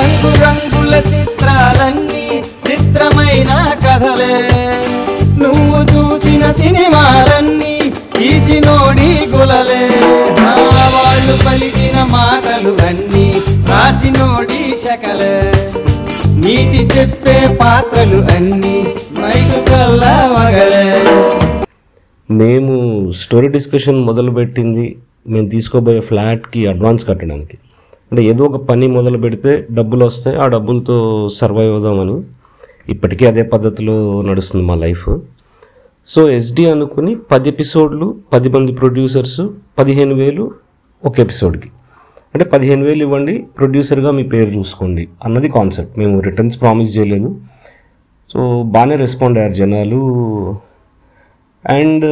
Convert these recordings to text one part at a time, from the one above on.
రంగు రంగుల చిత్రాలన్నీ చిత్రమైన కథలే. నువ్వు చూసిన సినిమాలన్నీ తీసినోడి గులలే. వాళ్ళు పలికిన మాటలు అన్నీ రాసినోడి శకలే. నీతి చెప్పే పాత్రలు అన్నీ మైకు కల్లా మేము స్టోరీ డిస్కషన్ మొదలుపెట్టింది. మేము తీసుకోబోయే ఫ్లాట్కి అడ్వాన్స్ కట్టడానికి. అంటే ఏదో ఒక పని మొదలు పెడితే డబ్బులు వస్తాయి ఆ డబ్బులతో సర్వైవ్ అవుదామని. ఇప్పటికీ అదే పద్ధతిలో నడుస్తుంది మా లైఫ్ సో ఎస్డి అనుకుని పది ఎపిసోడ్లు పది మంది ప్రొడ్యూసర్స్ పదిహేను వేలు ఒక ఎపిసోడ్కి అంటే పదిహేను వేలు ఇవ్వండి ప్రొడ్యూసర్గా మీ పేరు చూసుకోండి అన్నది కాన్సెప్ట్ మేము రిటర్న్స్ ప్రామిస్ చేయలేదు. సో బాగానే రెస్పాండ్ అయ్యారు జనాలు. అండ్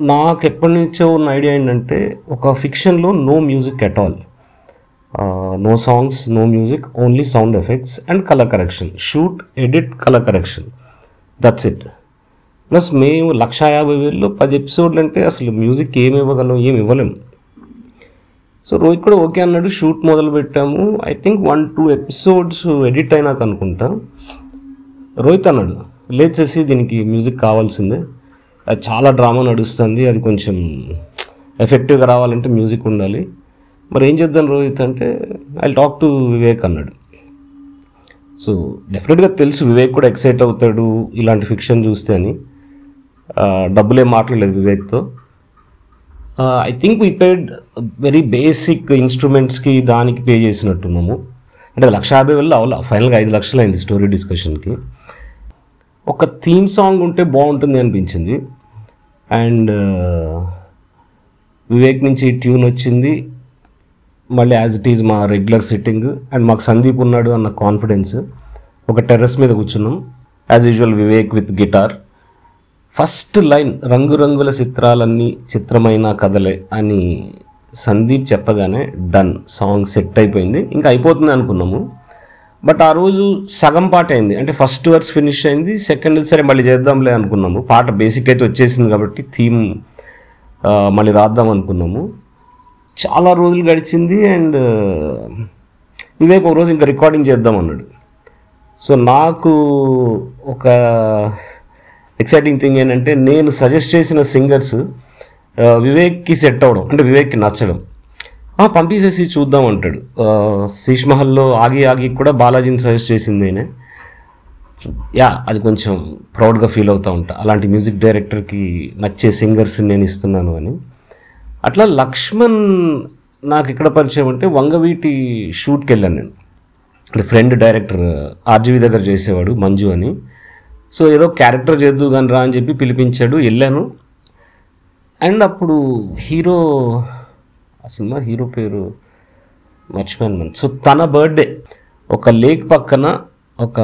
నాకు ఎప్పటి నుంచో ఉన్న ఐడియా ఏంటంటే ఒక ఫిక్షన్లో no music at all no songs no music only sound effects and colour correction shoot edit colour correction that's it plus మేము లక్ష యాభై వేలు పది ఎపిసోడ్లు అంటే అసలు మ్యూజిక్ ఏమి ఇవ్వగలం ఏమి ఇవ్వలేము సో రోహిత్ కూడా ఓకే అన్నాడు షూట్ మొదలు పెట్టాము. I think one two episodes edit అయినాక అనుకుంటా. రోహిత్ అన్నాడు లేచేసి చేసి దీనికి మ్యూజిక్ కావాల్సిందే. అది చాలా డ్రామా నడుస్తుంది అది కొంచెం ఎఫెక్టివ్గా రావాలంటే మ్యూజిక్ ఉండాలి. మరి ఏం చేద్దాం రోహిత్ అంటే ఐ టాక్ టు వివేక్ అన్నాడు. సో డెఫినెట్గా తెలుసు వివేక్ కూడా ఎక్సైట్ అవుతాడు ఇలాంటి ఫిక్షన్ చూస్తే అని. డబ్బులే మాట్లాడలేదు వివేక్తో. I think we paid very basic ఇన్స్ట్రుమెంట్స్కి దానికి పే చేసినట్టున్నాము. అంటే లక్ష యాభై వేలు అవలా ఫైనల్గా ఐదు లక్షలు అయింది స్టోరీ డిస్కషన్కి ఒక థీమ్ సాంగ్ ఉంటే బాగుంటుంది అనిపించింది. అండ్ వివేక్ నుంచి ట్యూన్ వచ్చింది. మళ్ళీ యాజ్ ఇట్ ఈజ్ మా రెగ్యులర్ సిట్టింగ్ అండ్ మాకు సందీప్ ఉన్నాడు అన్న కాన్ఫిడెన్స్ ఒక టెర్రస్ మీద కూర్చున్నాం. As usual Vivek with guitar first line రంగురంగుల చిత్రాలన్నీ చిత్రమైన కథలే అని సందీప్ చెప్పగానే డన్ సాంగ్ సెట్ అయిపోయింది. ఇంకా అయిపోతుంది అనుకున్నాము. బట్ ఆ రోజు సగం పాట అయింది. అంటే ఫస్ట్ వర్స్ ఫినిష్ అయింది. సెకండ్ సరే మళ్ళీ చేద్దాంలే అనుకున్నాము. పాట బేసిక్ అయితే వచ్చేసింది కాబట్టి థీమ్ మళ్ళీ రాద్దాం అనుకున్నాము. చాలా రోజులు గడిచింది అండ్ వివేక్ ఒక రోజు ఇంకా రికార్డింగ్ చేద్దాం అన్నాడు. సో నాకు ఒక ఎక్సైటింగ్ థింగ్ ఏంటంటే నేను సజెస్ట్ చేసిన సింగర్స్ వివేక్కి సెట్ అవ్వడం అంటే వివేక్కి నచ్చడం. పంపించేసి చూద్దాం అంటాడు. శీష్ మహల్లో ఆగి ఆగి కూడా బాలాజీని సజెస్ట్ చేసింది నేనే. యా అది కొంచెం ప్రౌడ్గా ఫీల్ అవుతూ ఉంటా. అలాంటి మ్యూజిక్ డైరెక్టర్కి నచ్చే సింగర్స్ నేను ఇస్తున్నాను అని. అట్లా లక్ష్మణ్ నాకు ఇక్కడ పరిచయం అంటే వంగవీటి షూట్కి వెళ్ళాను నేను. అంటే ఫ్రెండ్ డైరెక్టర్ ఆర్జీవి దగ్గర చేసేవాడు మంజు అని. సో ఏదో క్యారెక్టర్ చేద్దు కానీ రా అని చెప్పి పిలిపించాడు వెళ్ళాను. అండ్ అప్పుడు హీరో ఆ సినిమా హీరో పేరు మర్చిపోయాను మన సో తన బర్త్డే ఒక లేక్ పక్కన ఒక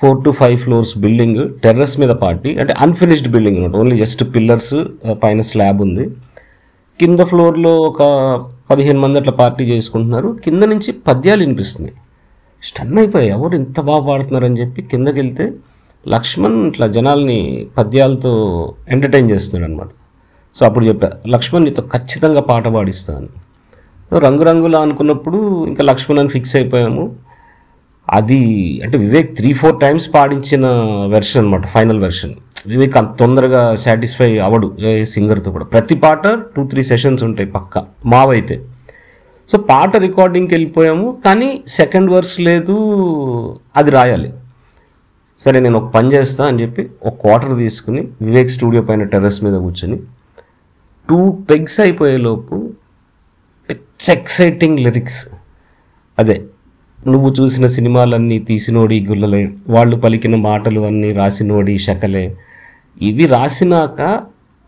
four to five floors building terrace మీద పార్టీ అంటే అన్ఫినిష్డ్ బిల్డింగ్ అనమాట ఓన్లీ జస్ట్ పిల్లర్స్ పైన స్లాబ్ ఉంది. కింద ఫ్లోర్లో ఒక పదిహేను మంది అట్లా పార్టీ చేసుకుంటున్నారు. కింద నుంచి పద్యాలు వినిపిస్తున్నాయి స్టన్ అయిపోయాయి. ఎవరు ఇంత బాగా పాడుతున్నారని చెప్పి కిందకి వెళ్తే లక్ష్మణ్ ఇట్లా జనాల్ని పద్యాలతో ఎంటర్టైన్ చేస్తున్నాడు అనమాట సో అప్పుడు చెప్పా లక్ష్మణ్ నీతో ఖచ్చితంగా పాట పాడిస్తాను. రంగురంగులా అనుకున్నప్పుడు ఇంకా లక్ష్మణ్ అని ఫిక్స్ అయిపోయాము. అది అంటే వివేక్ త్రీ ఫోర్ టైమ్స్ పాడించిన వెర్షన్ అనమాట ఫైనల్ వెర్షన్. వివేక్ అంత తొందరగా సాటిస్ఫై అవ్వడు ఏ సింగర్తో కూడా ప్రతి పాట టూ త్రీ సెషన్స్ ఉంటాయి పక్క మావైతే. సో పాట రికార్డింగ్కి వెళ్ళిపోయాము కానీ సెకండ్ వర్స్ లేదు అది రాయాలి. సరే నేను ఒక పని చేస్తా అని చెప్పి ఒక క్వార్టర్ తీసుకుని వివేక్ స్టూడియో పైన టెర్రస్ మీద కూర్చొని టూ పెగ్స్ అయిపోయేలోపు పిచ్ ఎక్సైటింగ్ లిరిక్స్ అదే నువ్వు చూసిన సినిమాలన్నీ తీసినోడి గుల్లలే వాళ్ళు పలికిన మాటలు అన్నీ రాసినోడి శకలే ఇవి రాసినాక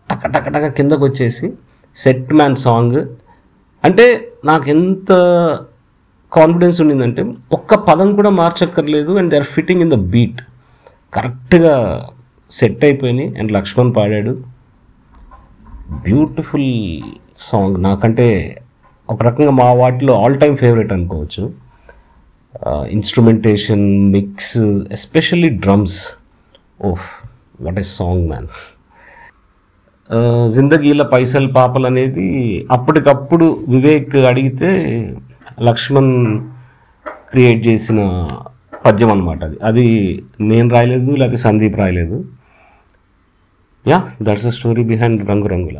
టకటకటక కిందకు వచ్చేసి సెట్ మ్యాన్ సాంగ్. అంటే నాకు ఎంత కాన్ఫిడెన్స్ ఉండిందంటే ఒక్క పదం కూడా మార్చక్కర్లేదు and they are fitting in the beat. కరెక్ట్గా సెట్ అయిపోయినాయి అండ్ లక్ష్మణ్ పాడాడు. Beautiful song. నాకంటే ఒక రకంగా మా వాటిలో ఆల్ టైమ్ ఫేవరెట్ అనుకోవచ్చు. Instrumentation mix especially drums oh what's song man జిందగీల పైసలు పాపలు అనేది అప్పటికప్పుడు వివేక్ అడిగితే లక్ష్మణ్ క్రియేట్ చేసిన పద్యం అనమాట అది. అది నేను రాయలేదు లేకపోతే సందీప్ రాయలేదు. Yeah that's a story behind రంగు రంగుల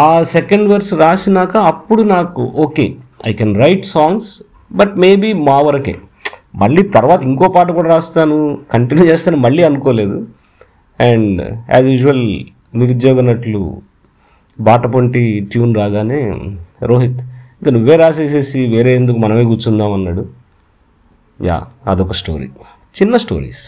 ఆ సెకండ్ వర్స్ రాసినాక అప్పుడు నాకు okay I can write songs but maybe మా వరకే. మళ్ళీ తర్వాత ఇంకో పాట కూడా రాస్తాను కంటిన్యూ చేస్తాను మళ్ళీ అనుకోలేదు. అండ్ యాజ్ యూజువల్ నిరుద్యోగ నటులు బాటపొంటి ట్యూన్ రాగానే రోహిత్ ఇక నువ్వే రాసేసేసి వేరే ఎందుకు మనమే కూర్చుందాం అన్నాడు. యా అదొక స్టోరీ చిన్న స్టోరీస్